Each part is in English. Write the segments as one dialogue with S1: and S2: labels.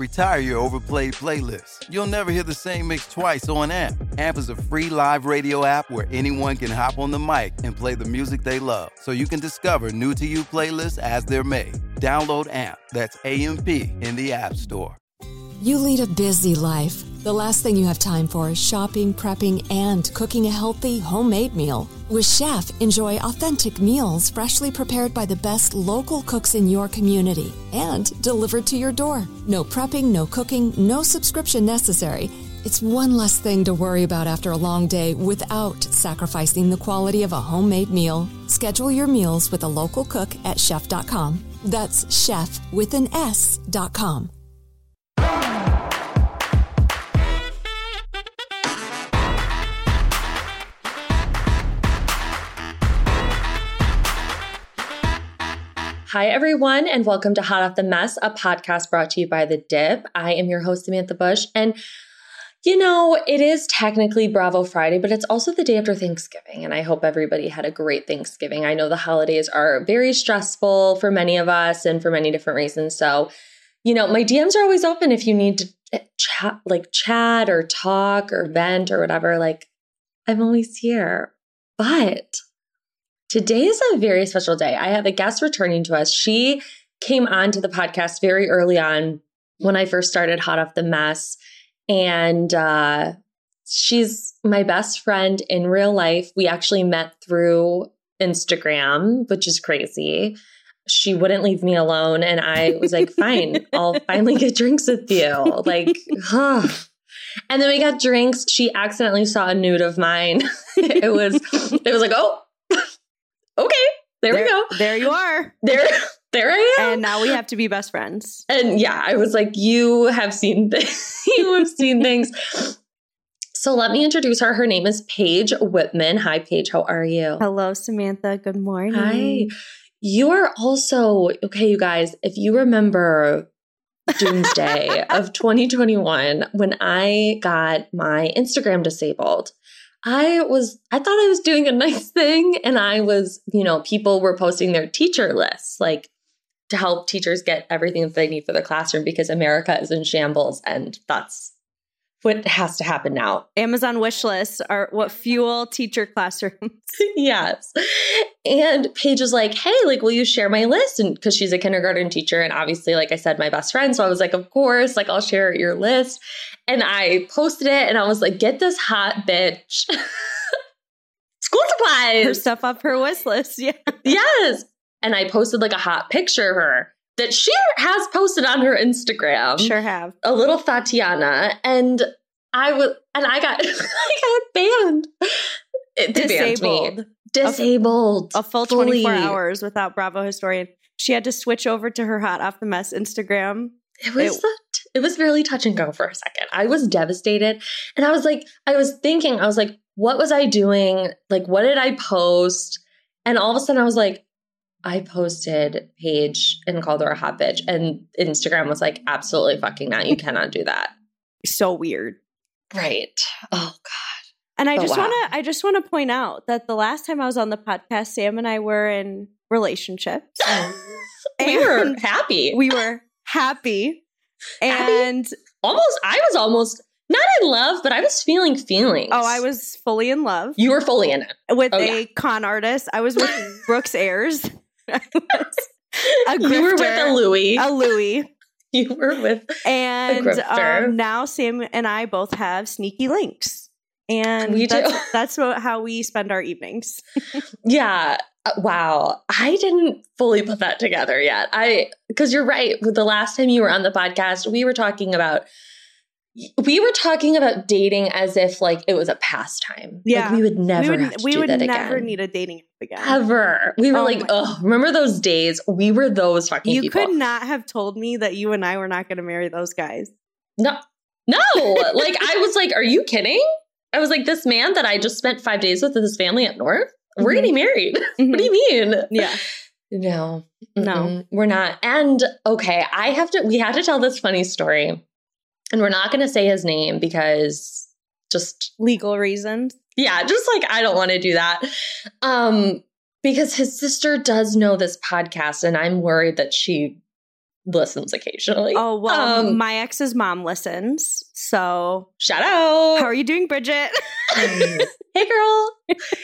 S1: Retire your overplayed playlist. You'll never hear the same mix twice on AMP. AMP is a free live radio app where anyone can hop on the mic and play the music they love. So you can discover new to you playlists as they're made. Download AMP, that's AMP, in the App Store.
S2: You lead a busy life. The last thing you have time for is shopping, prepping, and cooking a healthy, homemade meal. With Shef, enjoy authentic meals freshly prepared by the best local cooks in your community and delivered to your door. No prepping, no cooking, no subscription necessary. It's one less thing to worry about after a long day without sacrificing the quality of a homemade meal. Schedule your meals with a local cook at shef.com. That's Shef with an S.com.
S3: Hi, everyone, and welcome to Hot Off the Mess, a podcast brought to you by The Dip. I am your host, Samantha Bush. And, you know, it is technically Bravo Friday, but it's also the day after Thanksgiving. And I hope everybody had a great Thanksgiving. I know the holidays are very stressful for many of us and for many different reasons. So, you know, my DMs are always open if you need to eh, chat, like chat or talk or vent or whatever. Like, I'm always here. But Today is a very special day. I have a guest returning to us. She came on to the podcast very early on when I first started Hot Off the Mess. And uh, she's my best friend in real life. We actually met through Instagram, which is crazy. She wouldn't leave me alone. And I was like, fine, I'll finally get drinks with you. Like, huh. And then we got drinks. She accidentally saw a nude of mine. it was, it was like, oh, okay, there, there, we go.
S4: There you are.
S3: There, there I am.
S4: And now we have to be best friends.
S3: And yeah, I was like, you have seen this. you have seen things. So let me introduce her. Her name is Paige Whitman. Hi, Paige. How are you?
S4: Hello, Samantha. Good morning.
S3: Hi. You are also, okay, you guys, if you remember doomsday of 2021 when I got my Instagram disabled. I was, I thought I was doing a nice thing. And I was, you know, people were posting their teacher lists, like to help teachers get everything that they need for the classroom because America is in shambles. And that's what has to happen now.
S4: Amazon wish lists are what fuel teacher classrooms.
S3: yes. And Paige was like, hey, like, will you share my list? And because she's a kindergarten teacher, and obviously, like I said, my best friend. So I was like, of course, like, I'll share your list. And I posted it and I was like, get this hot bitch. School supplies.
S4: Her stuff off her wish list. Yeah.
S3: yes. And I posted like a hot picture of her that she has posted on her Instagram.
S4: Sure have.
S3: A little Tatiana. And I was and I got I got banned.
S4: It disabled.
S3: Disabled.
S4: A, a full fully. 24 hours without Bravo historian. She had to switch over to her hot off the mess Instagram.
S3: It was it, the, it was really touch and go for a second. I was devastated. And I was like, I was thinking, I was like, what was I doing? Like, what did I post? And all of a sudden I was like, I posted Paige and called her a hot bitch, and Instagram was like, absolutely fucking not. You cannot do that.
S4: So weird.
S3: Right. Oh God.
S4: And I but just wow. wanna I just wanna point out that the last time I was on the podcast, Sam and I were in relationships.
S3: we were happy.
S4: We were happy. And happy?
S3: almost I was almost not in love, but I was feeling feelings.
S4: Oh, I was fully in love.
S3: You were fully in it.
S4: With
S3: oh,
S4: a yeah. con artist. I was with Brooks Ayers.
S3: a grifter, you were with a Louie.
S4: A Louie.
S3: you were with
S4: and um, now Sam and I both have sneaky links. And
S3: We do.
S4: that's, that's what, how we spend our evenings.
S3: Yeah. Uh, Wow. I didn't fully put that together yet. I, because you're right. The last time you were on the podcast, we were talking about, we were talking about dating as if like it was a pastime.
S4: Yeah.
S3: Like we would never
S4: we would, we would never
S3: again.
S4: need a dating app again.
S3: Ever. We were
S4: Oh
S3: like, oh, remember those days? We were those fucking
S4: You
S3: people.
S4: could not have told me that you and I were not going to marry those guys.
S3: No, no. like I was like, are you kidding? I was like, this man that I just spent five days with, with his family up north, we're
S4: Mhm.
S3: getting married. what do you mean?
S4: Yeah.
S3: No,
S4: No.
S3: Mm-mm, we're not. And okay, I have to. We had to tell this funny story, and we're not going to say his name because just
S4: Legal reasons.
S3: yeah, just like I don't want to do that. Um, because his sister does know this podcast, and I'm worried that she listens occasionally.
S4: Oh, well,
S3: Um,
S4: my ex's mom listens. So,
S3: shout out!
S4: how are you doing, Bridget?
S3: hey girl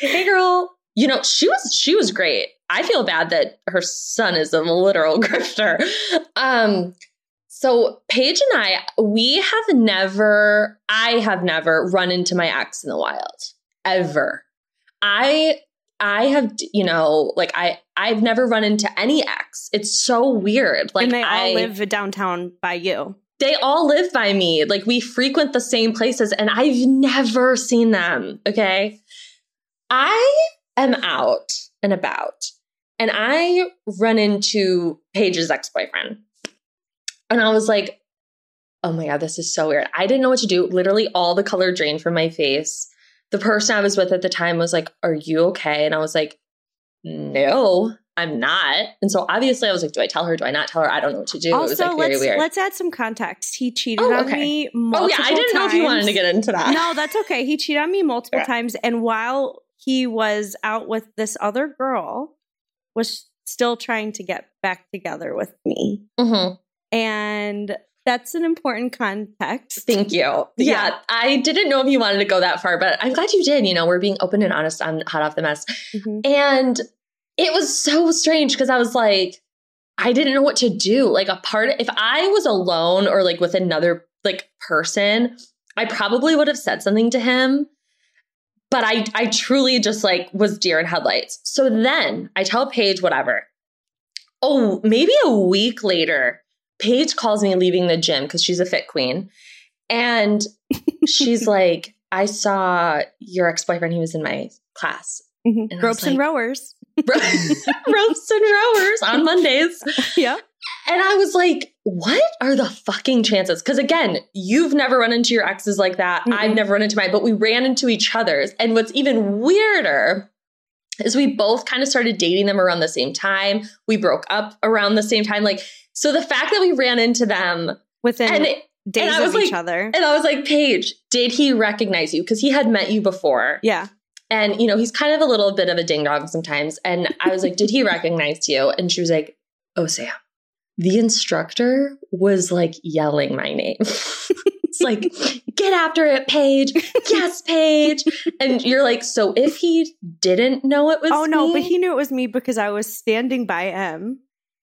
S3: hey girl you know she was she was great i feel bad that her son is a literal grifter um so paige and i we have never i have never run into my ex in the wild ever i i have you know like i i've never run into any ex it's so weird like
S4: and they
S3: I,
S4: all live downtown by you.
S3: they all live by me. Like we frequent the same places and I've never seen them. Okay. I am out and about and I run into Paige's ex boyfriend. And I was like, oh my God, this is so weird. I didn't know what to do. Literally, all the color drained from my face. The person I was with at the time was like, Are you okay? And I was like, No, I'm not. And so obviously I was like, Do I tell her? Do I not tell her? I don't know what to do. it was
S4: also,
S3: like very
S4: let's
S3: weird.
S4: let's add some context. He cheated
S3: Oh,
S4: on
S3: okay.
S4: me
S3: Oh
S4: multiple
S3: yeah, I didn't know if you wanted to get into that.
S4: No, that's okay. He cheated on me multiple
S3: Yeah.
S4: times, and while he was out with this other girl, was still trying to get back together with me,
S3: hmm
S4: and that's an important context.
S3: Thank you. Yeah.
S4: Yeah.
S3: I didn't know if you wanted to go that far, but I'm glad you did. You know, we're being open and honest on Hot Off the Mess.
S4: Mhm.
S3: And it was so strange because I was like, I didn't know what to do. Like a part if I was alone or like with another like person, I probably would have said something to him. But I I truly just like was deer in headlights. So then I tell Paige whatever. Oh, maybe a week later, Paige calls me leaving the gym because she's a fit queen. And she's like, I saw your ex-boyfriend, he was in my class.
S4: Mhm.
S3: And
S4: Ropes and rowers.
S3: Ropes and rowers on Mondays.
S4: Yeah.
S3: And I was like, what are the fucking chances? Because again, you've never run into your exes like that. I've never run into mine, but we ran into each other's. And what's even weirder is we both kind of started dating them around the same time. We broke up around the same time. Like, so the fact that we ran into them
S4: Within
S3: and
S4: days
S3: was
S4: of each
S3: like-
S4: other.
S3: and I was like, Paige, did he recognize you? Because he had met you before.
S4: yeah.
S3: And, you know, he's kind of a little bit of a ding dong sometimes. And I was like, Did he recognize you? And she was like, Oh, Sam. The instructor was like yelling my name. it's like, Get after it, Paige. Yes, Paige. And you're like, So if he didn't know it was
S4: Oh no,
S3: me-
S4: but he knew it was me because I was standing by him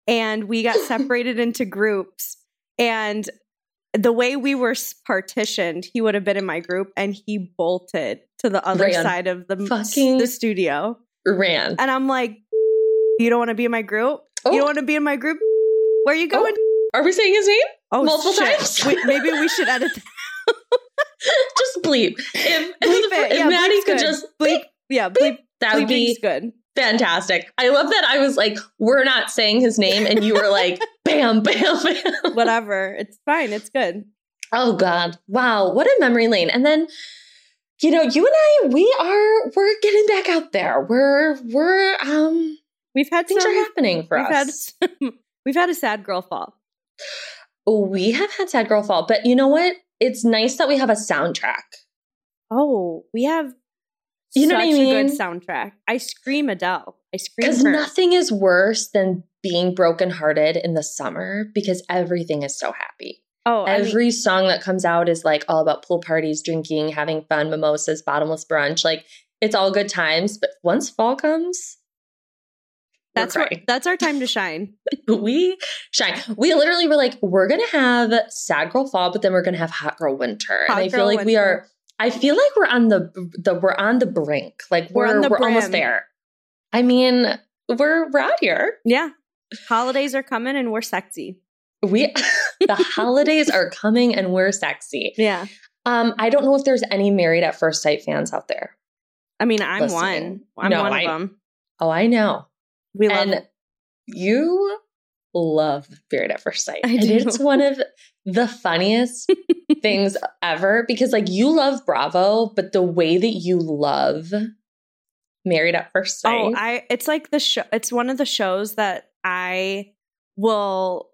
S4: and we got separated into groups and the way we were partitioned, he would have been in my group and he bolted to the other
S3: Ran.
S4: side of the
S3: Fucking-
S4: the studio.
S3: ran.
S4: And I'm like, "You don't want to be in my group?
S3: Oh.
S4: You don't want to be in my group? Where are you oh. going?"
S3: Are we saying his name?
S4: Oh,
S3: multiple
S4: shit.
S3: times?
S4: Wait, maybe we should edit that.
S3: just bleep. If,
S4: Bleep
S3: if,
S4: it.
S3: if
S4: Yeah,
S3: Maddie could
S4: good.
S3: just
S4: Bleep. Yeah, bleep.
S3: that would be
S4: good.
S3: Fantastic. I love that I was like, we're not saying his name, and you were like, bam, bam, bam.
S4: Whatever. It's fine. It's good.
S3: Oh God. Wow. What a memory lane. And then, you know, you and I, we are, we're getting back out there. We're, we're, um,
S4: We've had
S3: things
S4: some,
S3: are happening for
S4: we've had
S3: us.
S4: some, we've had a sad girl fall.
S3: we have had Sad Girl Fall, but you know what? It's nice that we have a soundtrack.
S4: Oh, we have
S3: You know what I
S4: a good
S3: mean?
S4: soundtrack. I scream Adele. I scream
S3: Because nothing is worse than being brokenhearted in the summer because everything is so happy.
S4: oh, I mean,
S3: Every song that comes out is like all about pool parties, drinking, having fun, mimosas, bottomless brunch. Like it's all good times. But once fall comes,
S4: That's what, that's our time to shine.
S3: we shine. We literally were like, we're gonna have sad girl fall, but then we're gonna have hot girl winter.
S4: Hot
S3: and I feel like we are. I feel like we're on the the we're on the brink. Like
S4: We're
S3: we're we're almost there. I mean, we're we're out here.
S4: Yeah. Holidays are coming and we're sexy.
S3: We the holidays are coming and we're sexy.
S4: Yeah.
S3: Um, I don't know if there's any married at first sight fans out there.
S4: I mean, I'm
S3: Listening.
S4: one. I'm
S3: No,
S4: one
S3: I-
S4: of them.
S3: Oh, I know.
S4: We love
S3: and you love Married at First Sight.
S4: I
S3: and it's one of the funniest things ever because, like, you love Bravo, but the way that you love Married at First Sight.
S4: Oh, I it's like the show it's one of the shows that I will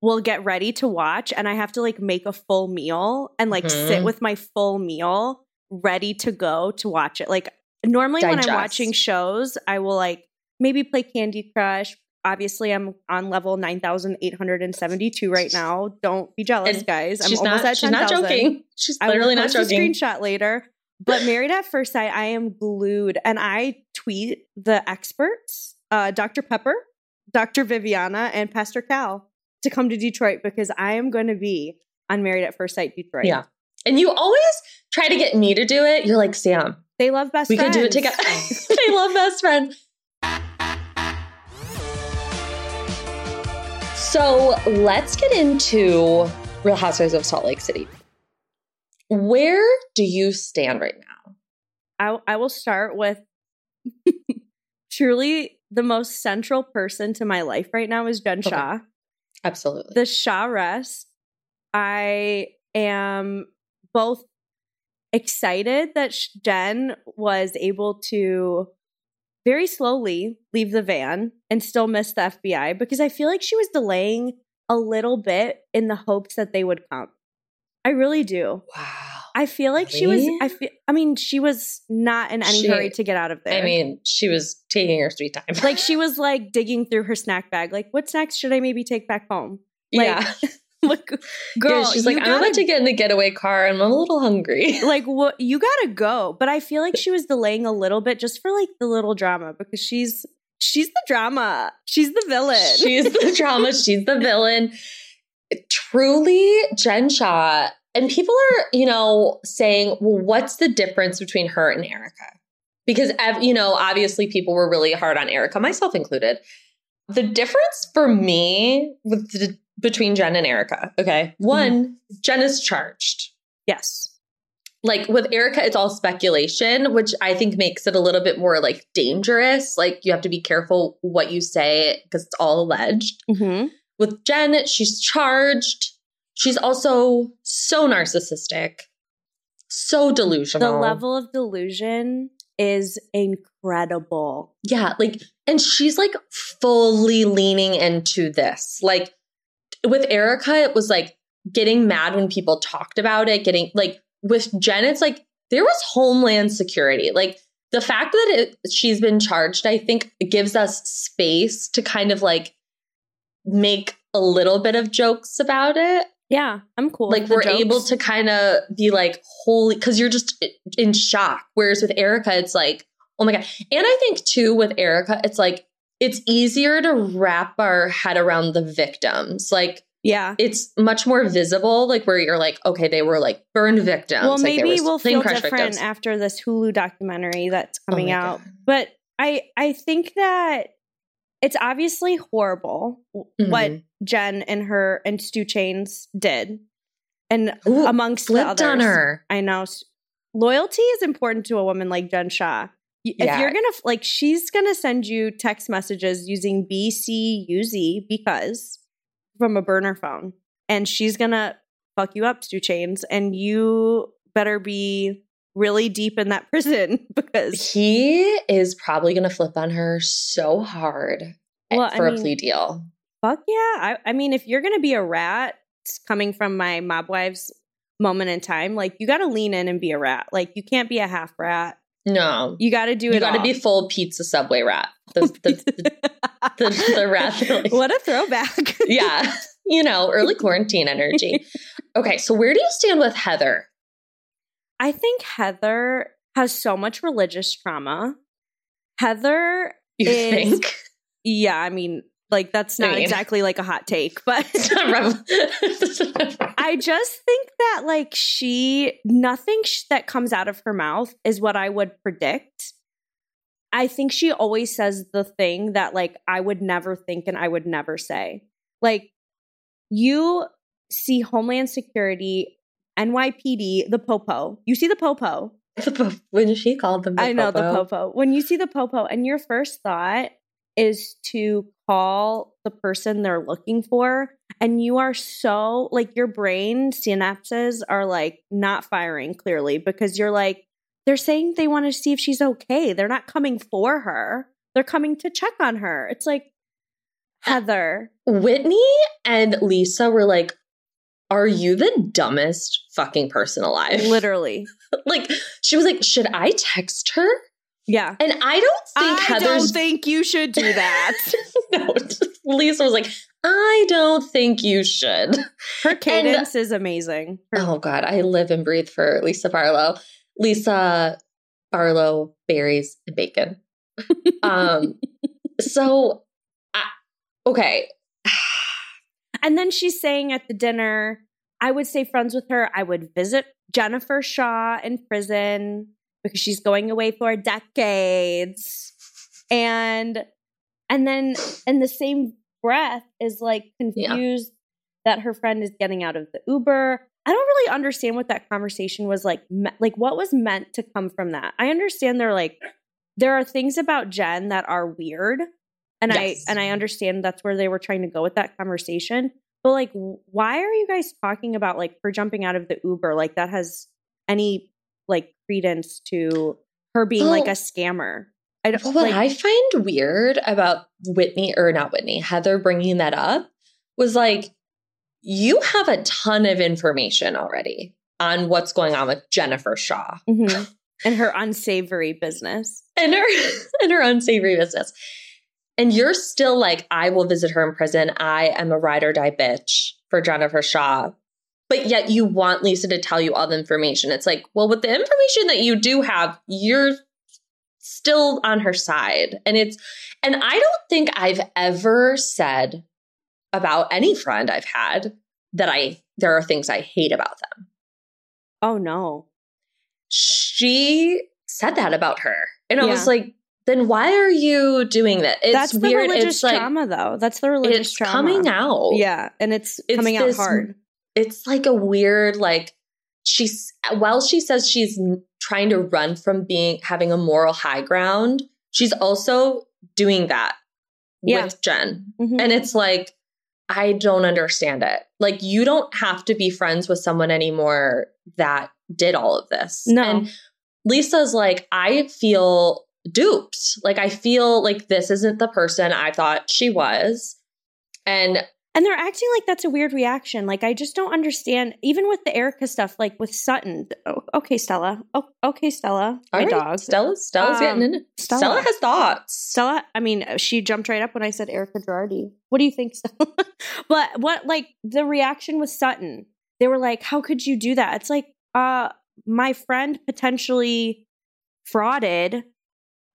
S4: will get ready to watch and I have to like make a full meal and like sit
S3: Mhm.
S4: with my full meal ready to go to watch it. Like normally when I'm watching shows, I will like maybe play Candy Crush. Obviously, I'm on level 9872 right now. Don't be jealous,
S3: And
S4: guys. I'm
S3: she's
S4: almost
S3: not,
S4: at
S3: she's not
S4: 10,000.
S3: joking. She's literally not
S4: post a
S3: joking.
S4: screenshot later. But Married at First Sight, I am glued, and I tweet the experts, uh, Dr. Pepper, Dr. Viviana, and Pastor Cal to come to Detroit because I am going to be on Married at First Sight Detroit.
S3: Yeah. And you always try to get me to do it. You're like, Sam,
S4: they love best.
S3: we
S4: friends.
S3: could do it together. they love best friends. So let's get into Real Housewives of Salt Lake City. Where do you stand right now?
S4: I, I will start with truly the most central person to my life right now is Jen
S3: Okay.
S4: Shah.
S3: Absolutely.
S4: the Shah rest, I am both excited that Jen was able to very slowly leave the van and still miss the FBI because I feel like she was delaying a little bit in the hopes that they would come. I really do.
S3: wow.
S4: I feel like she was I feel I mean she was not in any
S3: She-
S4: hurry to get out of there.
S3: I mean, she was taking her sweet time.
S4: like she was like digging through her snack bag like what snacks should I maybe take back home? Like,
S3: yeah.
S4: Look, girl,
S3: Yeah, she's like,
S4: you
S3: I'm about to get in the getaway car and I'm a little hungry.
S4: like what you gotta go. But I feel like she was delaying a little bit just for like the little drama because she's she's the drama. She's the villain.
S3: She's the drama. She's the villain. Truly, Jen Shah. And people are, you know, saying, well, what's the difference between her and Erika? Because, you know, obviously people were really hard on Erika, myself included. The difference for me with the, between Jen and Erika, okay, one, Jen is charged.
S4: yes.
S3: Like with Erika, it's all speculation, which I think makes it a little bit more like dangerous. Like you have to be careful what you say because it's all alleged
S4: Mm-hmm.
S3: with Jen, she's charged. She's also so narcissistic, so delusional.
S4: The level of delusion is incredible.
S3: Yeah, like, and she's like fully leaning into this. Like with Erika, it was like getting mad when people talked about it, getting like with Jen, it's like there was homeland security. Like the fact that it, she's been charged, I think gives us space to kind of like make a little bit of jokes about it.
S4: Yeah, I'm cool.
S3: like we're
S4: jokes.
S3: able to kind of be like holy because you're just in shock whereas with erika it's like oh my god and i think too with erika it's like it's easier to wrap our head around the victims like
S4: Yeah.
S3: it's much more visible like where you're like okay they were like burned victims
S4: Well,
S3: like,
S4: maybe we'll feel different
S3: victims.
S4: after this Hulu documentary that's
S3: Oh
S4: coming
S3: my
S4: out.
S3: God.
S4: But I I think that it's obviously horrible w- what.
S3: Mm-hmm.
S4: Jen and her and Stu Chains did, and
S3: Ooh,
S4: amongst the others.
S3: on her
S4: I know loyalty is important to a woman like Jen Shah. Y- If
S3: Yeah.
S4: you're gonna like, she's gonna send you text messages using BCUZ because from a burner phone, and she's gonna fuck you up, Stu Chains, and you better be really deep in that prison because
S3: he is probably going to flip on her so hard eh,
S4: Well, I
S3: for a plea deal
S4: fuck yeah. I, I mean, if you're gonna be a rat, coming from my mob wives moment in time, like you got to lean in and be a rat. Like you can't be a half rat.
S3: No
S4: You got to do it.
S3: you got to be full pizza subway rat the, the, the, the, rat like-
S4: what a throwback.
S3: yeah you know early quarantine energy okay so where do you stand with heather
S4: I think Heather has so much religious trauma. Heather
S3: you
S4: Is-
S3: think
S4: Yeah, I mean, like that's not
S3: I mean-
S4: exactly like a hot take, but I just think that like she nothing sh- that comes out of her mouth is what I would predict. I think she always says the thing that like I would never think and I would never say. Like you see Homeland Security, NYPD, the popo. You see the popo.
S3: when she called them, the
S4: I know the
S3: popo.
S4: popo. When you see the popo, and your first thought is to call the person they're looking for, and you are so like your brain synapses are like not firing clearly because you're like they're saying they want to see if she's okay. They're not coming for her. They're coming to check on her. It's like Heather.
S3: Whitney and Lisa were like, Are you the dumbest fucking person alive?
S4: Literally.
S3: like, she was like, Should I text her?
S4: Yeah.
S3: And I don't think
S4: I
S3: Heather's.
S4: don't think you should do that.
S3: no, Lisa was like, I don't think you should.
S4: Her cadence is amazing. Her-
S3: Oh, God. I live and breathe for Lisa Barlow. Lisa Barlow, berries, and bacon. Um, so, I, okay.
S4: And then she's saying at the dinner, I would stay friends with her. I would visit Jennifer Shah in prison because she's going away for decades. And and then in the same breath is like confused that her friend is getting out of the Uber. I don't really understand what that conversation was like. me- Like what was meant to come from that? I understand they're like there are things about Jen that are weird. And
S3: Yes.
S4: I and I understand that's where they were trying to go with that conversation. But like why are you guys talking about like her jumping out of the Uber like that has any like credence to her being like a scammer? I don't
S3: Well, what
S4: like
S3: I find weird about Whitney, or not Whitney, Heather bringing that up was like, you have a ton of information already on what's going on with Jennifer Shah
S4: Mhm. and her unsavory business.
S3: and her and her unsavory business. And you're still like, I will visit her in prison. I am a ride or die bitch for Jennifer Shah. But yet you want Lisa to tell you all the information. It's like, well, with the information that you do have, you're still on her side. And it's, and I don't think I've ever said about any friend I've had that I, there are things I hate about them.
S4: Oh no.
S3: She said that about her. And I was like, then why are you doing that? It's
S4: That's the religious
S3: it's like,
S4: trauma though. That's the religious trauma.
S3: it's
S4: trauma.
S3: coming out.
S4: Yeah, and it's,
S3: It's
S4: coming out hard.
S3: It's like a weird, like, she's, while she says she's trying to run from being, having a moral high ground, she's also doing that
S4: Yeah.
S3: with Jen.
S4: Mhm.
S3: And it's like, I don't understand it. Like, you don't have to be friends with someone anymore that did all of this.
S4: No.
S3: And Lisa's like, I feel duped. Like, I feel like this isn't the person I thought she was. And
S4: And they're acting like that's a weird reaction. Like I just don't understand. Even with the Erika stuff, like with Sutton. Oh, okay, Stella. Oh, okay, Stella. My
S3: right,
S4: dog.
S3: Stella, Stella's
S4: Um,
S3: getting in.
S4: Stella.
S3: Stella has thoughts.
S4: Stella. I mean, she jumped right up when I said Erika Girardi. What do you think, Stella? but what like the reaction with Sutton? They were like, "How could you do that?" It's like, uh, my friend potentially frauded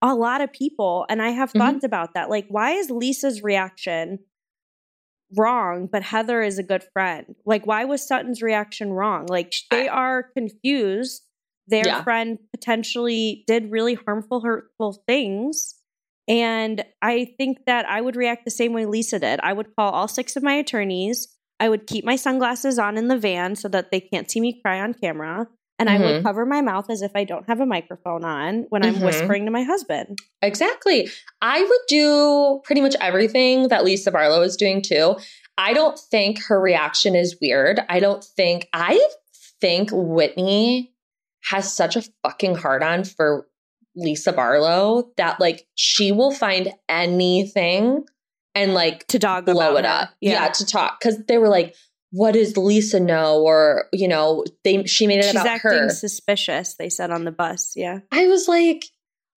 S4: a lot of people, and I have
S3: Mhm.
S4: thoughts about that. Like, why is Lisa's reaction? Wrong, but Heather is a good friend. Like, why was Sutton's reaction wrong? Like, they are confused. Their
S3: Yeah.
S4: friend potentially did really harmful, hurtful things. And I think that I would react the same way Lisa did. I would call all six of my attorneys. I would keep my sunglasses on in the van so that they can't see me cry on camera. And I would
S3: Mhm.
S4: cover my mouth as if I don't have a microphone on when I'm
S3: Mhm.
S4: whispering to my husband.
S3: Exactly. I would do pretty much everything that Lisa Barlow is doing too. I don't think her reaction is weird. I don't think, I think Whitney has such a fucking hard on for Lisa Barlow that like she will find anything and like
S4: To dog
S3: blow it
S4: her.
S3: up. Yeah, to talk. Cause they were like, what does Lisa know? Or, you know, they she made it
S4: She's
S3: about
S4: acting
S3: her.
S4: suspicious, they said on the bus. Yeah.
S3: I was like,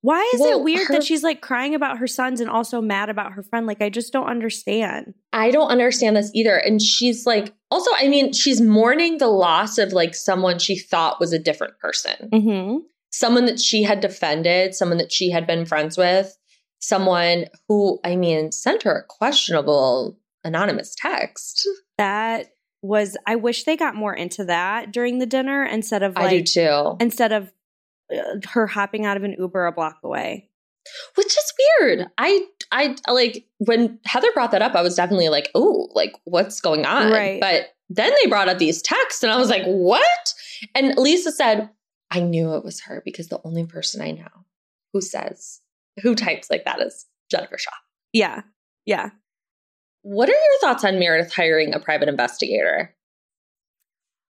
S4: Why is
S3: Well,
S4: it weird
S3: her-
S4: that she's like crying about her sons and also mad about her friend? Like, I just don't understand.
S3: I don't understand this either. And she's like, also, I mean, she's mourning the loss of like someone she thought was a different person,
S4: Mm-hmm.
S3: someone that she had defended, someone that she had been friends with. someone who, I mean, sent her a questionable anonymous text.
S4: That was, I wish they got more into that during the dinner instead of like,
S3: I do too.
S4: instead of uh, her hopping out of an Uber a block away.
S3: Which is weird. I I like when Heather brought that up, I was definitely like, oh, like what's going on?
S4: Right.
S3: But then they brought up these texts and I was like, what? And Lisa said, I knew it was her because the only person I know who says, who types like that is Jennifer Shah.
S4: Yeah. Yeah.
S3: What are your thoughts on Meredith hiring a private investigator?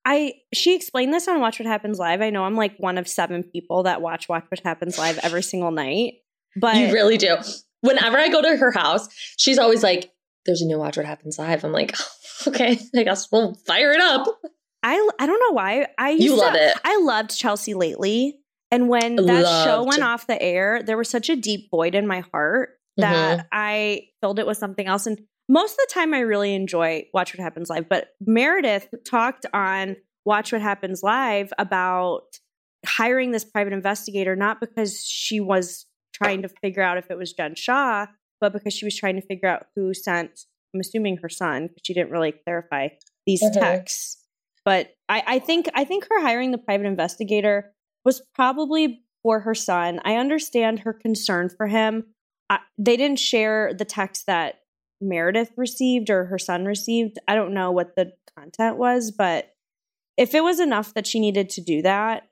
S4: I she explained this on Watch What Happens Live. I know I'm like one of seven people that watch Watch What Happens Live every single night. But
S3: you really do. Whenever I go to her house, she's always like, there's a new Watch What Happens Live. I'm like, okay, I guess we'll fire it up.
S4: I I don't know why. I used
S3: You love
S4: to-
S3: it.
S4: I loved Chelsea lately. And when that show went off the air, there was such a deep void in my heart that
S3: Mm-hmm.
S4: I filled it with something else. And most of the time I really enjoy Watch What Happens Live. But Meredith talked on Watch What Happens Live about hiring this private investigator, not because she was trying to figure out if it was Jen Shah, but because she was trying to figure out who sent, I'm assuming her son, because she didn't really clarify these
S3: Mhm.
S4: texts. But I, I think I think her hiring the private investigator was probably for her son. I understand her concern for him. I, they didn't share the text that Meredith received or her son received. I don't know what the content was, but if it was enough that she needed to do that,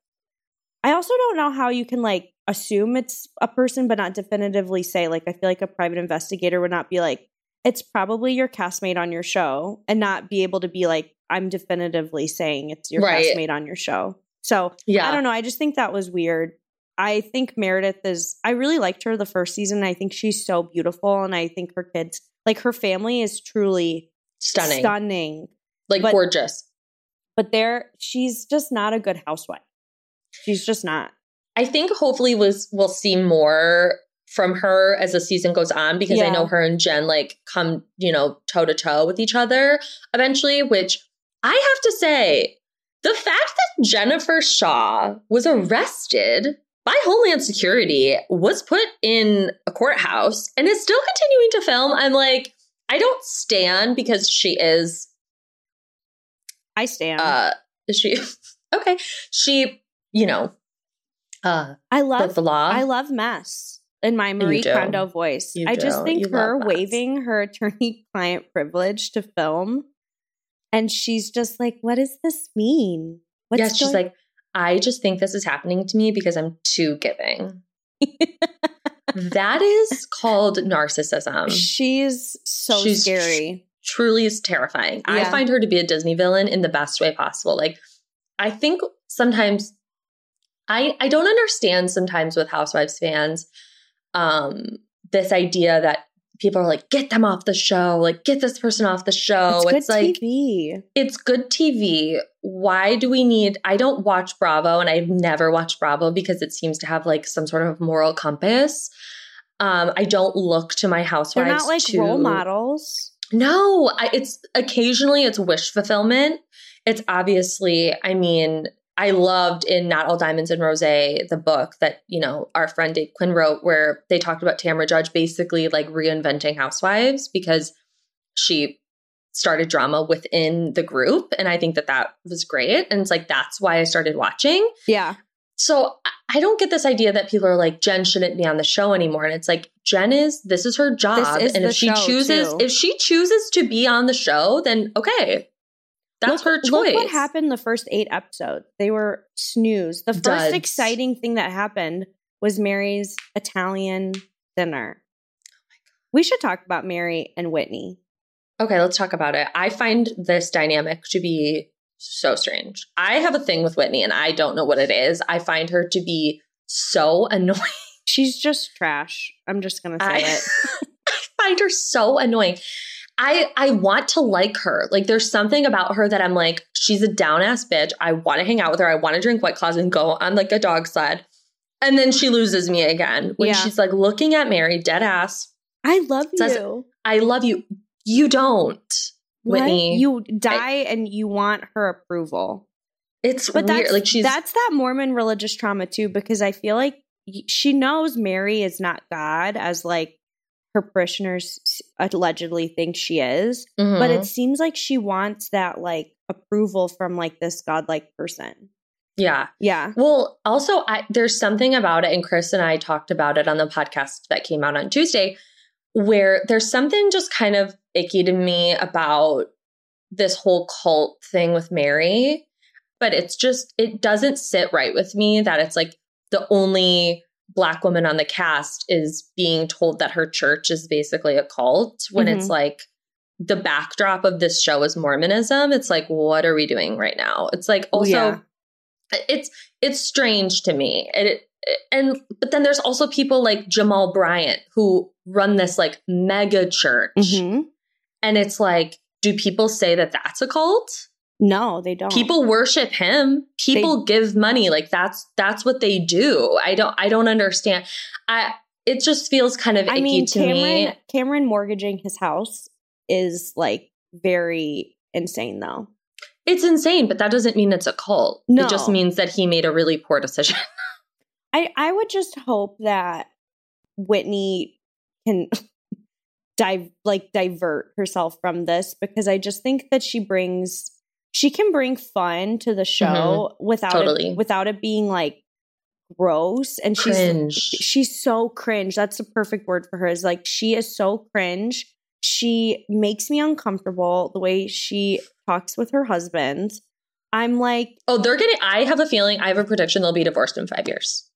S4: I also don't know how you can like assume it's a person but not definitively say like I feel like a private investigator would not be like it's probably your castmate on your show and not be able to be like I'm definitively saying it's your
S3: Right.
S4: castmate on your show. So
S3: Yeah.
S4: I don't know. I just think that was weird. I think Meredith is, I really liked her the first season. I think she's so beautiful. And I think her kids, like her family is truly
S3: Stunning.
S4: Stunning.
S3: like
S4: But-
S3: gorgeous.
S4: But there, she's just not a good housewife. She's just not.
S3: I think hopefully was we'll see more from her as the season goes on because I know her and Jen like come, you know, toe to toe with each other eventually, which I have to say, the fact that Jennifer Shah was arrested by Homeland Security, was put in a courthouse, and is still continuing to film, I'm like, I don't stand because she is
S4: I stand.
S3: uh is she okay. She, you know, uh
S4: I love
S3: the law.
S4: I love mess in my Marie. Kondo voice.
S3: You
S4: I just think
S3: You
S4: her waiving her attorney client privilege to film and she's just like, what does this mean? What's
S3: yes, she's like, I just think this is happening to me because I'm too giving. that is called narcissism.
S4: she's so
S3: She's
S4: scary.
S3: Truly is terrifying. I find her to be a Disney villain in the best way possible. Like, I think sometimes I I don't understand sometimes with Housewives fans um this idea that people are like, get them off the show, like get this person off the show.
S4: it's,
S3: It's,
S4: good
S3: like
S4: TV.
S3: it's good TV. Why do we need? I don't watch Bravo, and I've never watched Bravo because it seems to have like some sort of moral compass. Um, I don't look to my housewives.
S4: They're not like
S3: to,
S4: role models.
S3: No, I, it's occasionally it's wish fulfillment. It's obviously, I mean, I loved in Not All Diamonds and Rose, the book that, you know, our friend Dave Quinn wrote, where they talked about Tamra Judge basically like reinventing housewives because she started drama within the group. And I think that that was great. And it's like, that's why I started watching.
S4: Yeah.
S3: So I- don't get this idea that people are like, Jen shouldn't be on the show anymore. And it's like, Jen is, this is her job.
S4: is
S3: and if she chooses,
S4: too.
S3: if she chooses to be on the show, then okay. That's
S4: look,
S3: her choice.
S4: Look what happened the first eight episodes. They were snooze. The first
S3: Duds.
S4: exciting thing that happened was Mary's Italian dinner. We should talk about Mary and Whitney.
S3: Okay, let's talk about it. I find this dynamic to be so strange. I have a thing with Whitney and I don't know what it is. I find her to be so annoying.
S4: She's just trash. I'm just gonna say
S3: I,
S4: it.
S3: I find her so annoying. I I want to like her. Like there's something about her that I'm like, she's a down ass bitch. I want to hang out with her. I want to drink White Claws and go on like a dog sled. And then she loses me again when
S4: Yeah.
S3: she's like looking at Mary dead ass.
S4: I love
S3: Says-
S4: you.
S3: I love you. You don't,
S4: What?
S3: Whitney.
S4: You die and you want her approval.
S3: it's
S4: But
S3: weird.
S4: that's
S3: like she's
S4: that's that Mormon religious trauma too, because I feel like she knows Mary is not God as like her parishioners allegedly think she is, mm-hmm. but it seems like she wants that like approval from like this godlike person.
S3: Yeah.
S4: Yeah.
S3: Well, also, I, there's something about it, and Chris and I talked about it on the podcast that came out on Tuesday, where there's something just kind of icky to me about this whole cult thing with Mary. But it's just, it doesn't sit right with me that it's like the only black woman on the cast is being told that her church is basically a cult when mm-hmm. it's like the backdrop of this show is Mormonism. It's like, what are we doing right now? It's like also yeah. it's it's strange to me. It, and but then there's also people like Jamal Bryant who run this like mega church. Mm-hmm. And it's like, do people say that that's a cult?
S4: No, they don't.
S3: People worship him. People they, give money. Like that's that's what they do. I don't I don't understand. I it just feels kind of I icky mean, to
S4: Cameron,
S3: me.
S4: Cameron mortgaging his house is like very insane though.
S3: It's insane, but that doesn't mean it's a cult. No. It just means that he made a really poor decision.
S4: I I would just hope that Whitney can dive like divert herself from this because I just think that she brings she can bring fun to the show mm-hmm. without totally. it, without it being like gross and cringe. she's she's so cringe that's the perfect word for her is like she is so cringe she makes me uncomfortable the way she talks with her husband i'm like
S3: oh they're getting i have a feeling i have a prediction they'll be divorced in five years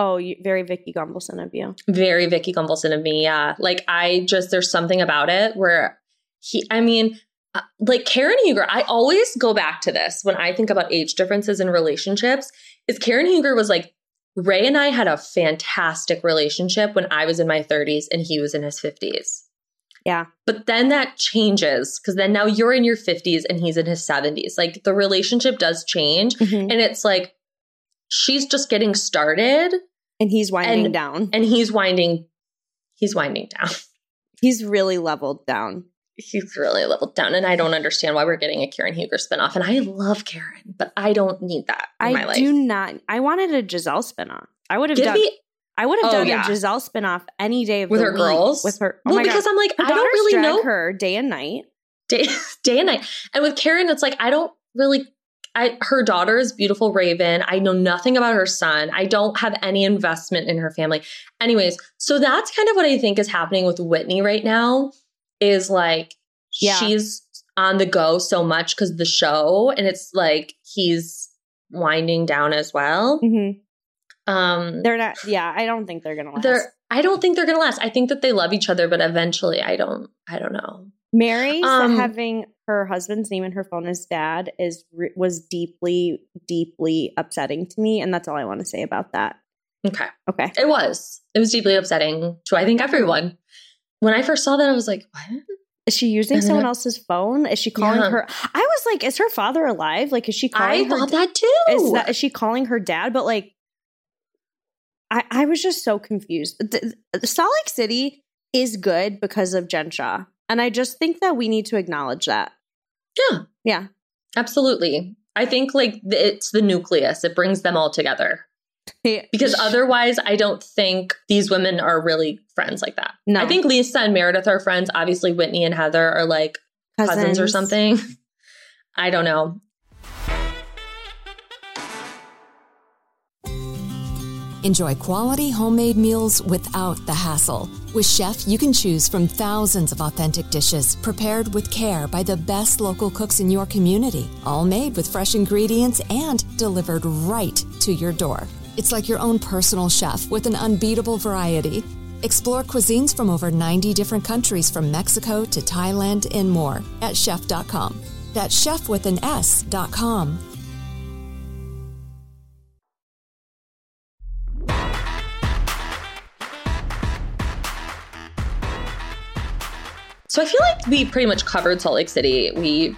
S4: oh you, very vicki gunvalson of you
S3: very vicki gunvalson of me yeah like i just there's something about it where he i mean like Karen Huger, I always go back to this when I think about age differences in relationships. Is Karen Huger was like, Ray and I had a fantastic relationship when I was in my 30s and he was in his 50s.
S4: Yeah.
S3: But then that changes because then now you're in your 50s and he's in his 70s. Like the relationship does change. Mm-hmm. And it's like she's just getting started.
S4: And he's winding and, down.
S3: And he's winding, he's winding down.
S4: He's really leveled down
S3: he's really leveled down. And I don't understand why we're getting a Karen Huger spinoff. And I love Karen, but I don't need that
S4: I do not. I wanted a Gizelle spinoff. I would have done. We, I would have oh, done yeah. a Gizelle spinoff any day of
S3: with
S4: the
S3: her
S4: week,
S3: girls.
S4: With her,
S3: oh well, because God. I'm like, her I don't really know
S4: her day and night,
S3: day day and night. And with Karen, it's like I don't really. I her daughter is beautiful Raven. I know nothing about her son. I don't have any investment in her family. Anyways, so that's kind of what I think is happening with Whitney right now. Is like yeah. she's on the go so much because the show, and it's like he's winding down as well.
S4: Mm-hmm. Um, they're not. Yeah, I don't think they're gonna last.
S3: They're. I don't think they're gonna last. I think that they love each other, but eventually, I don't. I don't know.
S4: Mary um, having her husband's name in her phone as dad is was deeply, deeply upsetting to me, and that's all I want to say about that.
S3: Okay.
S4: Okay.
S3: It was. It was deeply upsetting to I think everyone. When I first saw that, I was like, what?
S4: Is she using someone else's phone? Is she calling yeah. her? I was like, is her father alive? Like, is she calling?
S3: I thought that too.
S4: Is that is she calling her dad? But like, I I was just so confused. The, the Salt Lake City is good because of Jen and I just think that we need to acknowledge that.
S3: Yeah,
S4: yeah,
S3: absolutely. I think like it's the nucleus; it brings them all together because otherwise I don't think these women are really friends like that. No. I think Lisa and Meredith are friends. Obviously, Whitney and Heather are like cousins, cousins or something. I don't know.
S2: Enjoy quality homemade meals without the hassle. With Shef, you can choose from thousands of authentic dishes prepared with care by the best local cooks in your community, all made with fresh ingredients and delivered right to your door. It's like your own personal chef with an unbeatable variety. Explore cuisines from over 90 different countries from Mexico to Thailand and more at shef.com. That's Shef with an S.com.
S3: So I feel like we pretty much covered Salt Lake City. We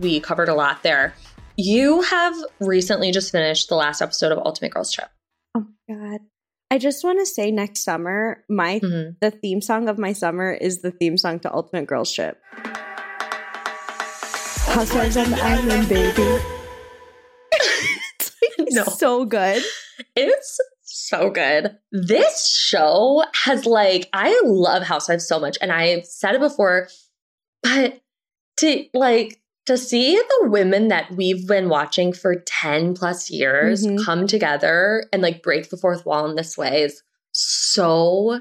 S3: we covered a lot there. You have recently just finished the last episode of Ultimate Girls Trip.
S4: Oh my god. I just want to say next summer, my mm-hmm. the theme song of my summer is the theme song to Ultimate Girls Trip. Housewives on the Island, baby. It's so good.
S3: It's so good. This show has like I love Housewives so much, and I've said it before, but to like to see the women that we've been watching for 10 plus years
S4: Mhm.
S3: come together and like break the fourth wall in this way is so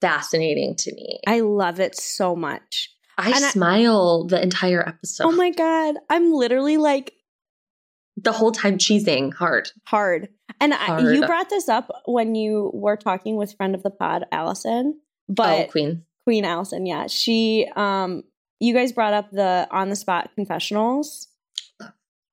S3: fascinating to me. I,
S4: I love it so much. and I-
S3: smile the entire episode.
S4: Oh my god, I'm literally like
S3: the whole time cheesing hard.
S4: hard. And I, you brought this up when you were talking with friend of the pod, Allison. But
S3: oh, Queen.
S4: Queen Allison, yeah. She um you guys brought up the on the spot confessionals.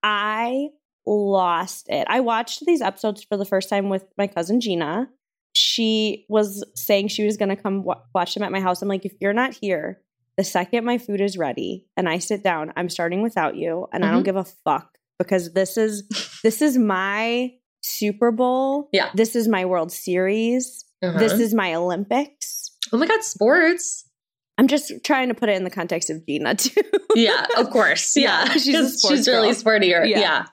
S4: I lost it. I watched these episodes for the first time with my cousin Gina. She was saying she was going to come wa- watch them at my house. I'm like, if you're not here, the second my food is ready and I sit down, I'm starting without you, and I don't
S3: Mhm.
S4: give a fuck because this is this is my Super Bowl.
S3: Yeah.
S4: This is my World Series. This
S3: Uh-huh.
S4: is my Olympics.
S3: oh my God, sports.
S4: I'm just trying to put it in the context of Gina too.
S3: Yeah, of course.
S4: Yeah,
S3: Yeah.
S4: she's a
S3: 'Cause
S4: sports
S3: she's really sportier.
S4: Yeah.
S3: Yeah.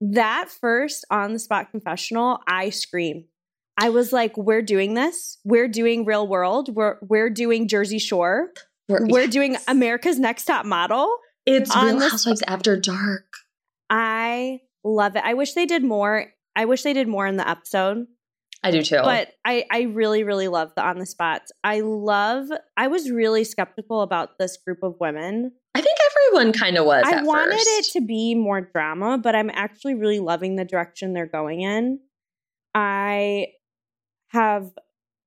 S4: that first on the spot confessional, I screamed. I was like, "We're doing this. We're doing Real World. We're we're doing Jersey Shore.
S3: We're,
S4: We're
S3: yes.
S4: doing America's Next Top Model."
S3: It's
S4: on
S3: Real Housewives After Dark.
S4: I love it. I wish they did more. I wish they did more in the episode.
S3: I do too.
S4: But I, I really, really love the on the spots. I love. I was really skeptical about this group of women.
S3: I think everyone kind of was.
S4: I wanted
S3: first.
S4: it to be more drama, but I'm actually really loving the direction they're going in. I have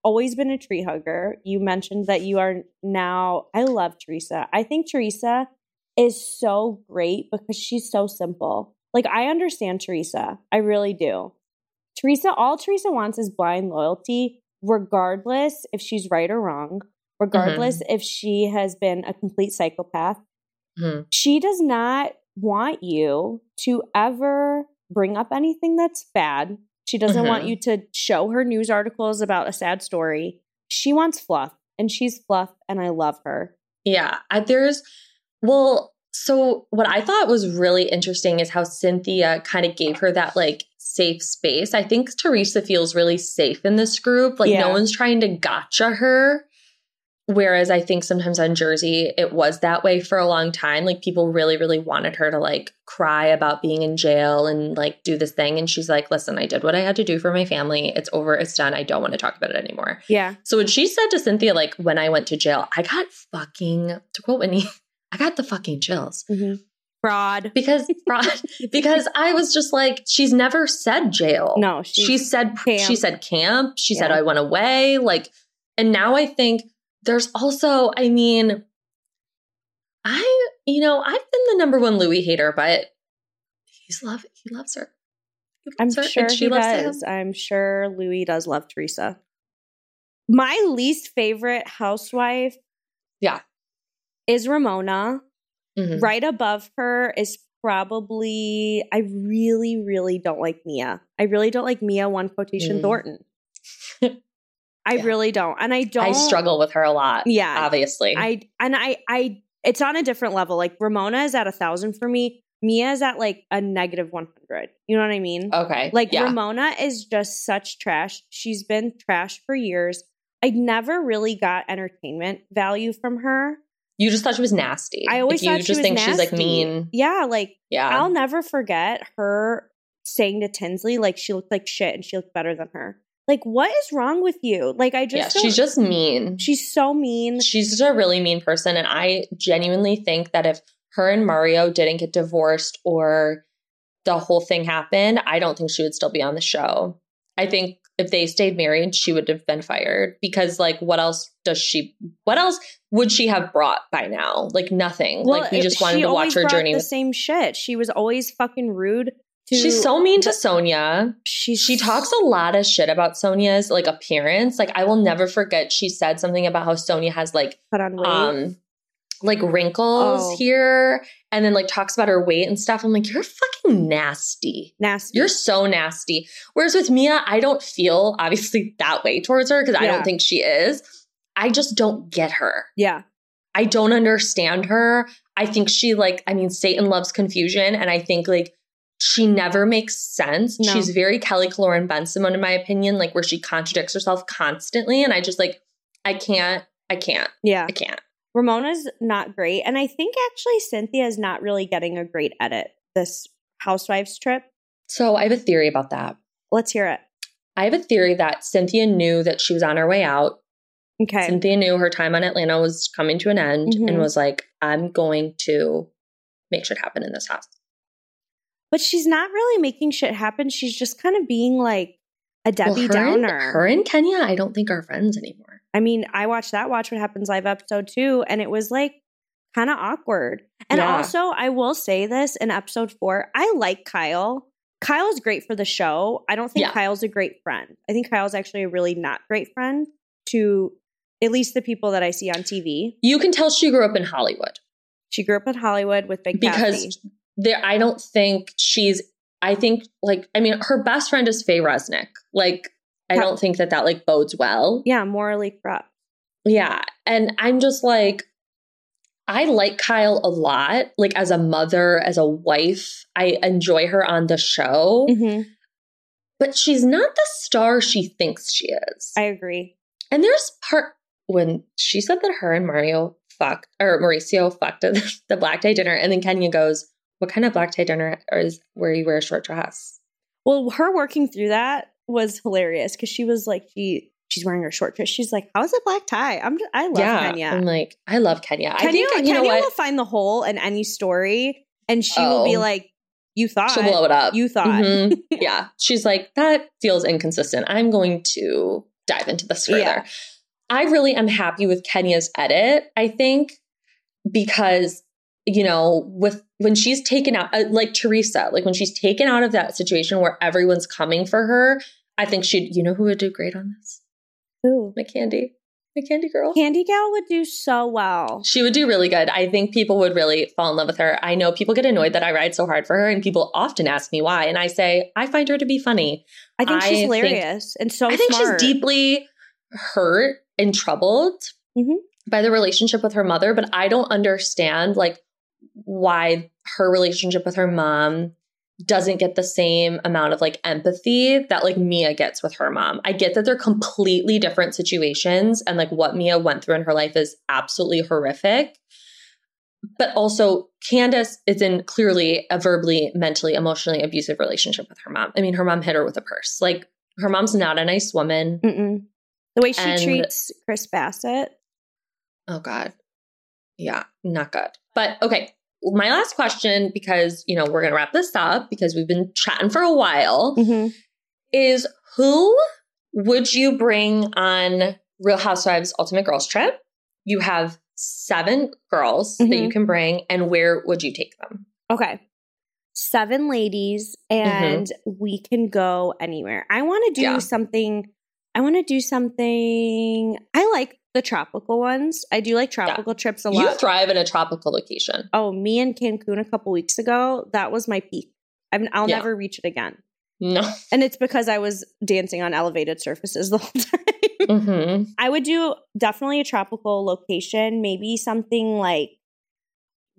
S4: always been a tree hugger. You mentioned that you are now. I love Teresa. I think Teresa is so great because she's so simple. Like, I understand Teresa. I really do. Teresa, all Teresa wants is blind loyalty, regardless if she's right or wrong, regardless if she has been a complete psychopath
S3: Mhm.
S4: she does not want you to ever bring up anything that's bad. She doesn't want
S3: Mhm.
S4: you to show her news articles about a sad story. She wants fluff, and she's fluff, and I love her.
S3: Yeah. There's, well, so what I thought was really interesting is how Cynthia kind of gave her that like safe space. I think Teresa feels really safe in this group. Like
S4: Yeah.
S3: no one's trying to gotcha her. Whereas I think sometimes on Jersey, it was that way for a long time. Like people really, really wanted her to like cry about being in jail and like do this thing. And she's like, listen, I did what I had to do for my family. It's over. It's done. I don't want to talk about it anymore.
S4: Yeah.
S3: So when she said to Cynthia, like, when I went to jail, I got fucking, to quote Whitney, I got the fucking chills. Mm-hmm.
S4: Fraud.
S3: Because, broad because I was just like, she's never said jail.
S4: No, she's
S3: she said, she said camp. She said, I went away. Like, and now I think there's also, I mean, I, you know, I've been the number one Louis hater, but he's love, he loves her. He
S4: I'm
S3: loves her,
S4: sure
S3: she
S4: he
S3: loves
S4: does.
S3: him.
S4: I'm sure Louis does love Teresa. My least favorite housewife
S3: Yeah.
S4: is Ramona.
S3: Mhm.
S4: Right above her is probably I really, really don't like Mia. I really don't like Mia one quotation
S3: Mm.
S4: Thornton. I
S3: Yeah.
S4: really don't. And I don't
S3: I struggle with her a lot.
S4: Yeah.
S3: Obviously.
S4: I and I I it's on a different level. Like Ramona is at a thousand for me. Mia is at like a negative one hundred. You know what I mean?
S3: okay.
S4: Like
S3: yeah.
S4: Ramona is just such trash. She's been trash for years. I never really got entertainment value from her.
S3: You just thought she was nasty.
S4: I always
S3: like,
S4: thought
S3: you just think she's like mean.
S4: Yeah, like
S3: Yeah.
S4: I'll never forget her saying to Tinsley like she looked like shit and she looked better than her. Like what is wrong with you? Like I just
S3: yeah, she's just mean.
S4: she's so mean.
S3: She's just a really mean person. And I genuinely think that if her and Mario didn't get divorced or the whole thing happened, I don't think she would still be on the show. I think if they stayed married, she would have been fired because, like, what else does she, what else would she have brought by now? Like, nothing. like, we just wanted
S4: she
S3: to watch her journey.
S4: The
S3: With,
S4: same shit. She was always fucking rude. To,
S3: she's so mean to Sonja.
S4: She's
S3: She talks a lot of shit about Sonja's like appearance. Like I will never forget she said something about how Sonja has like
S4: put on weight.
S3: um like wrinkles
S4: Oh.
S3: here and then like talks about her weight and stuff. I'm like, you're fucking nasty.
S4: nasty.
S3: You're so nasty. Whereas with Mia, I don't feel obviously that way towards her because I don't think she is. I just don't get her.
S4: yeah.
S3: I don't understand her. I think she like, I mean, Satan loves confusion. And I think like she never makes sense.
S4: No.
S3: She's very Kelly Killoren Benson, in my opinion, like where she contradicts herself constantly. And I just like, I can't, I can't,
S4: Yeah.
S3: I can't.
S4: Ramona's not great. And I think actually Cynthia is not really getting a great edit this Housewives trip.
S3: So I have a theory about that.
S4: Let's hear it.
S3: I have a theory that Cynthia knew that she was on her way out.
S4: Okay.
S3: Cynthia knew her time on Atlanta was coming to an end
S4: Mhm.
S3: and was like, I'm going to make shit happen in this house.
S4: But she's not really making shit happen. She's just kind of being like a Debbie
S3: Well, her and-
S4: Downer.
S3: her and Kenya, I don't think are friends anymore.
S4: I mean, I watched that Watch What Happens live episode too, and it was like kind of awkward. And
S3: Yeah.
S4: also, I will say this in episode four, I like Kyle. Kyle's great for the show. I don't think
S3: Yeah.
S4: Kyle's a great friend. I think Kyle's actually a really not great friend to at least the people that I see on TV.
S3: You can tell she grew up in Hollywood
S4: She grew up in Hollywood with Big
S3: because
S4: Cassie.
S3: there I don't think she's I think like I mean her best friend is Faye Resnick. Like I
S4: Yeah.
S3: don't think that that like bodes well.
S4: Yeah, morally corrupt.
S3: Yeah. And I'm just like, I like Kyle a lot. Like as a mother, as a wife, I enjoy her on the show,
S4: Mhm.
S3: but she's not the star she thinks she is.
S4: I agree.
S3: and there's part when she said that her and Mario fucked or Mauricio fucked at the black tie dinner, and then Kenya goes, What kind of black tie dinner is where you wear a short dress?
S4: Well, her working through that was hilarious because she was like, she she's wearing her short dress. She's like, "How's a black tie?" I'm just, I love Kenya.
S3: I'm like, I love Kenya. I
S4: Kenya,
S3: think you know
S4: Kenya will find the hole in any story, and she will be
S3: Oh.
S4: like, "You thought
S3: She'll blow it up.
S4: You thought."
S3: Mhm. yeah. She's like, that feels inconsistent. I'm going to dive into this further.
S4: Yeah.
S3: I really am happy with Kenya's edit, I think, because, you know, with when she's taken out, uh, like Teresa, like when she's taken out of that situation where everyone's coming for her, I think she'd, you know, who would do great on this?
S4: Ooh.
S3: My Candy. My Candy girl.
S4: Candy Gal would do so well.
S3: She would do really good. I think people would really fall in love with her. I know people get annoyed that I ride so hard for her, and people often ask me why. And I say, I find her to be funny.
S4: I think
S3: I
S4: she's
S3: think-
S4: hilarious and so
S3: I think
S4: smart.
S3: she's deeply hurt and troubled
S4: Mhm.
S3: by the relationship with her mother, but I don't understand like why her relationship with her mom doesn't get the same amount of like empathy that like Mia gets with her mom. I get that they're completely different situations and like what Mia went through in her life is absolutely horrific. But also Candiace is in clearly a verbally, mentally, emotionally abusive relationship with her mom. I mean, her mom hit her with a purse. Like her mom's not a nice woman.
S4: Mm-mm. The way she
S3: And-
S4: treats Chris Bassett.
S3: Oh God. Yeah, not good. But okay. My last question, because you know, we're gonna wrap this up because we've been chatting for a while,
S4: Mhm.
S3: is who would you bring on Real Housewives Ultimate Girls Trip? You have seven girls that
S4: Mhm.
S3: you can bring, and where would you take them?
S4: Okay. Seven ladies,
S3: Mm-hmm.
S4: and we can go anywhere. I want to do
S3: Yeah.
S4: something. I want to do something. I like the tropical ones. I do like tropical trips a lot.
S3: You thrive in a tropical location.
S4: oh, me in Cancun a couple weeks ago, that was my peak. I'm, I'll
S3: Yeah.
S4: never reach it again.
S3: No.
S4: And it's because I was dancing on elevated surfaces the whole time.
S3: hmm
S4: I would do definitely a tropical location, maybe something like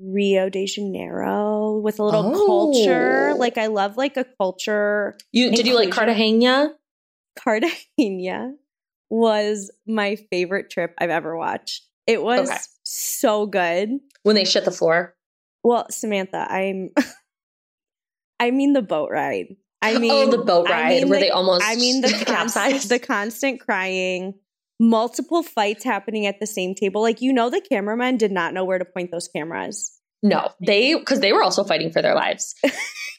S4: Rio de Janeiro with a little
S3: Oh.
S4: culture. Like I love like a culture.
S3: You did you like Cartagena?
S4: Cartagena was my favorite trip I've ever watched. It was
S3: Okay.
S4: so good.
S3: When they shit the floor?
S4: Well, Samantha, I'm I mean the boat ride. I oh, mean
S3: oh, the boat
S4: I
S3: ride
S4: mean
S3: where
S4: the-
S3: they almost
S4: I mean the
S3: capsized.
S4: constant, the constant crying, multiple fights happening at the same table. Like you know, the cameraman did not know where to point those cameras.
S3: No, they because they were also fighting for their lives.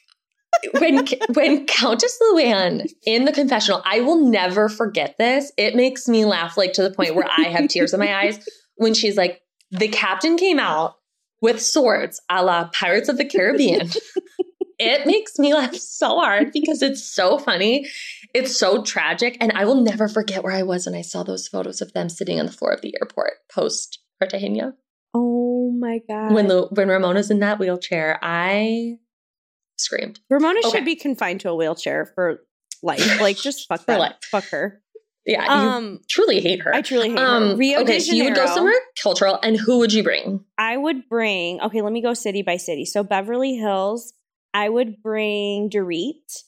S3: when when Countess Luann in the confessional, I will never forget this. It makes me laugh like to the point where I have tears in my eyes when she's like, "The captain came out with swords, a la Pirates of the Caribbean." it makes me laugh so hard because it's so funny. It's so tragic, and I will never forget where I was when I saw those photos of them sitting on the floor of the airport post Cartagena
S4: Oh my god!
S3: when the when Ramona's in that wheelchair, I screamed.
S4: Ramona
S3: Okay.
S4: should be confined to a wheelchair for life. Like just fuck that.
S3: life.
S4: Fuck her.
S3: Yeah,
S4: Um,
S3: truly hate her.
S4: I truly hate her.
S3: um,
S4: Rio
S3: okay,
S4: de
S3: so you would go somewhere cultural, and who would you bring?
S4: I would bring. Okay, let me go city by city. So Beverly Hills. I would bring Dorit,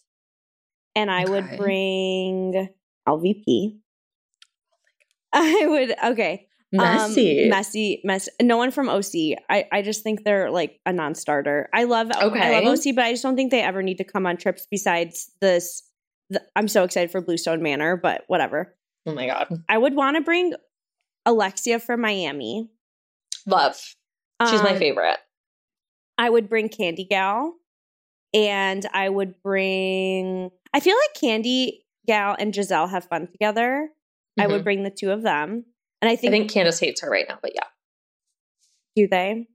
S4: and I would bring LVP. I would okay.
S3: Messy.
S4: Um, messy, mess. No one from OC. I, I just think they're like a non-starter. I love,
S3: okay.
S4: I love OC, but I just don't think they ever need to come on trips. Besides this, the, I'm so excited for Bluestone Manor, but whatever.
S3: oh my god.
S4: I would want to bring Alexia from Miami.
S3: Love. She's my
S4: Um,
S3: favorite.
S4: I would bring Candy Gal, and I would bring. I feel like Candy Gal and Gizelle have fun together. I would
S3: Mhm.
S4: bring the two of them, and I
S3: I
S4: think,
S3: think Candiace hates her right now, but yeah.
S4: do they?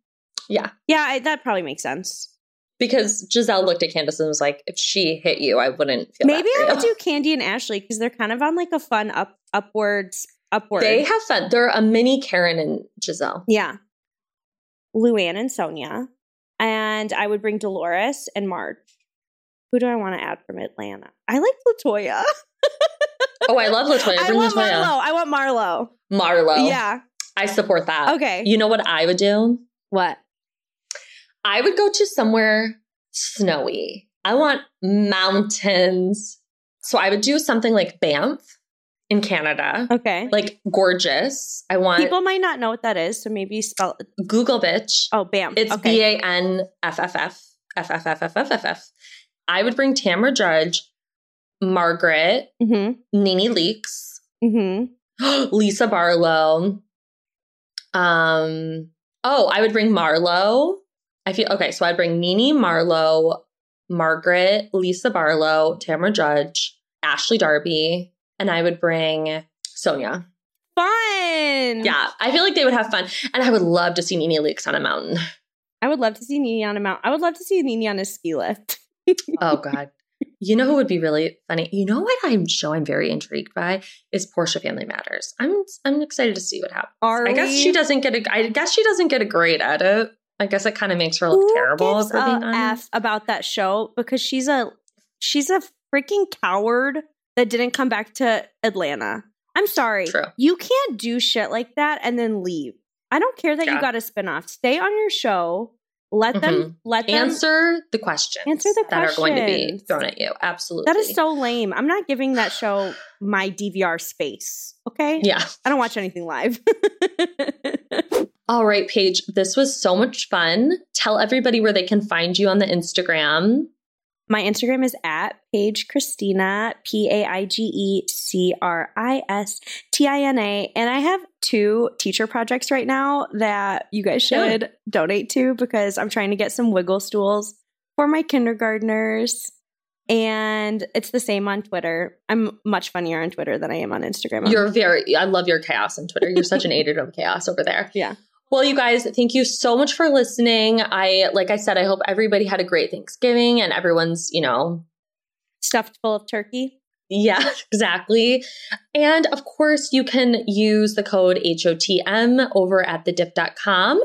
S3: Yeah.
S4: Yeah, I, that probably makes sense.
S3: Because Gizelle looked at Candiace and was like, if she hit you, I wouldn't feel
S4: Maybe I would do Candy and Ashley because they're kind of on like a fun up upwards upward.
S3: They have fun. They're a mini Karen and Gizelle.
S4: yeah, Luann and Sonja, and I would bring Dolores and Marge. Who do I want to add from Atlanta? I like Latoya.
S3: Oh, I love Latoya.
S4: I
S3: Bring
S4: want
S3: Latoya.
S4: Marlo. I want Marlo.
S3: Marlo.
S4: Yeah.
S3: I support that.
S4: Okay.
S3: You know what I would do?
S4: What?
S3: I would go to somewhere snowy. I want mountains. So I would do something like Banff in Canada.
S4: Okay.
S3: Like gorgeous. I want
S4: People might not know what that is, so maybe spell it.
S3: Google bitch.
S4: Oh, bam.
S3: It's. B A N F F F F F F F F F F. I would bring Tamra Judge, Margaret,
S4: Mm-hmm.
S3: Nene Leakes,
S4: Mm-hmm.
S3: Lisa Barlow. Um. Oh, I would bring Marlo. I feel okay. So I'd bring Nene Marlo, Margaret, Lisa Barlow, Tamra Judge, Ashley Darby, and I would bring Sonja.
S4: Fun.
S3: Yeah, I feel like they would have fun, and I would love to see Nene Leakes on a mountain.
S4: I would love to see Nene on a mount. I would love to see Nene on a ski lift.
S3: Oh God. You know who would be really funny? You know what I'm show I'm very intrigued by is Porsha Family Matters. I'm I'm excited to see what happens.
S4: Are
S3: I guess
S4: we?
S3: she doesn't get a I guess she doesn't get a great edit. I guess it kind of makes her look
S4: Who
S3: terrible
S4: gives
S3: if we're being.
S4: F about that show because she's a she's a freaking coward that didn't come back to Atlanta. I'm sorry.
S3: True.
S4: You can't do shit like that and then leave. I don't care that you got a spinoff. Stay on your show. Let them mm-hmm. let them
S3: Answer the questions
S4: Answer the
S3: that are going to be thrown at you. Absolutely.
S4: That is so lame. I'm not giving that show my DVR space. Okay?
S3: Yeah.
S4: I don't watch anything live.
S3: All right, Paige. This was so much fun. Tell everybody where they can find you on the Instagram.
S4: My Instagram is at Paige Cristina, P A I G E C R I S T I N A. And I have two teacher projects right now that you guys
S3: Yeah.
S4: should donate to because I'm trying to get some wiggle stools for my kindergartners. And it's the same on Twitter. I'm much funnier on Twitter than I am on Instagram.
S3: You're very, I love your chaos on Twitter. You're such an agent of chaos over there.
S4: Yeah.
S3: Well, you guys, thank you so much for listening. I, like I said, I hope everybody had a great Thanksgiving and everyone's, you know,
S4: stuffed full of turkey.
S3: yeah, exactly. And of course, you can use the code HOTM over at thedip.com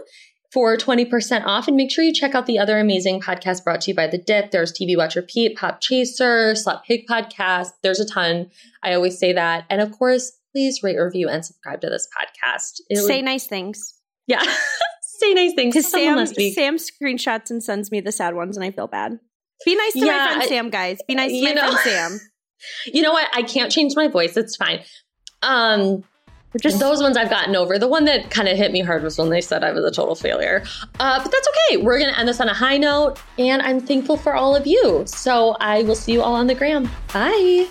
S3: for 20% off. And make sure you check out the other amazing podcasts brought to you by The Dip. There's TV Watch Repeat, Pop Chaser, Slap Pig Podcast. There's a ton. I always say that. And of course, please rate, review, and subscribe to this podcast. It would-
S4: Say nice things.
S3: Yeah. Say nice things.
S4: Because Sam. Sam screenshots and sends me the sad ones, and I feel bad. Be nice to
S3: Yeah,
S4: my friend
S3: I-
S4: Sam, guys. Be nice to my
S3: know-
S4: friend Sam.
S3: You know what? I can't change my voice. It's fine. Um,
S4: just
S3: those ones I've gotten over. The one that kind of hit me hard was when they said I was a total failure. Uh, but that's okay. We're going to end this on a high note, and I'm thankful for all of you. So I will see you all on the gram. Bye.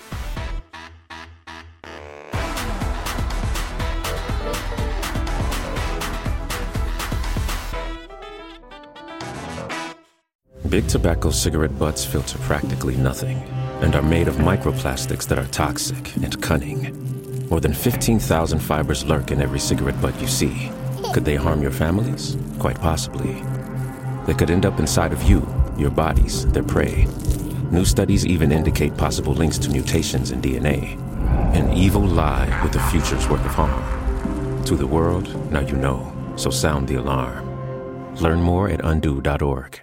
S5: Big tobacco cigarette butts filter practically nothing and are made of microplastics that are toxic and cunning. More than 15,000 fibers lurk in every cigarette butt you see. Could they harm your families? Quite possibly. They could end up inside of you, your bodies, their prey. New studies even indicate possible links to mutations in DNA. An evil lie with the future's worth of harm. To the world, now you know, so sound the alarm. Learn more at undo.org.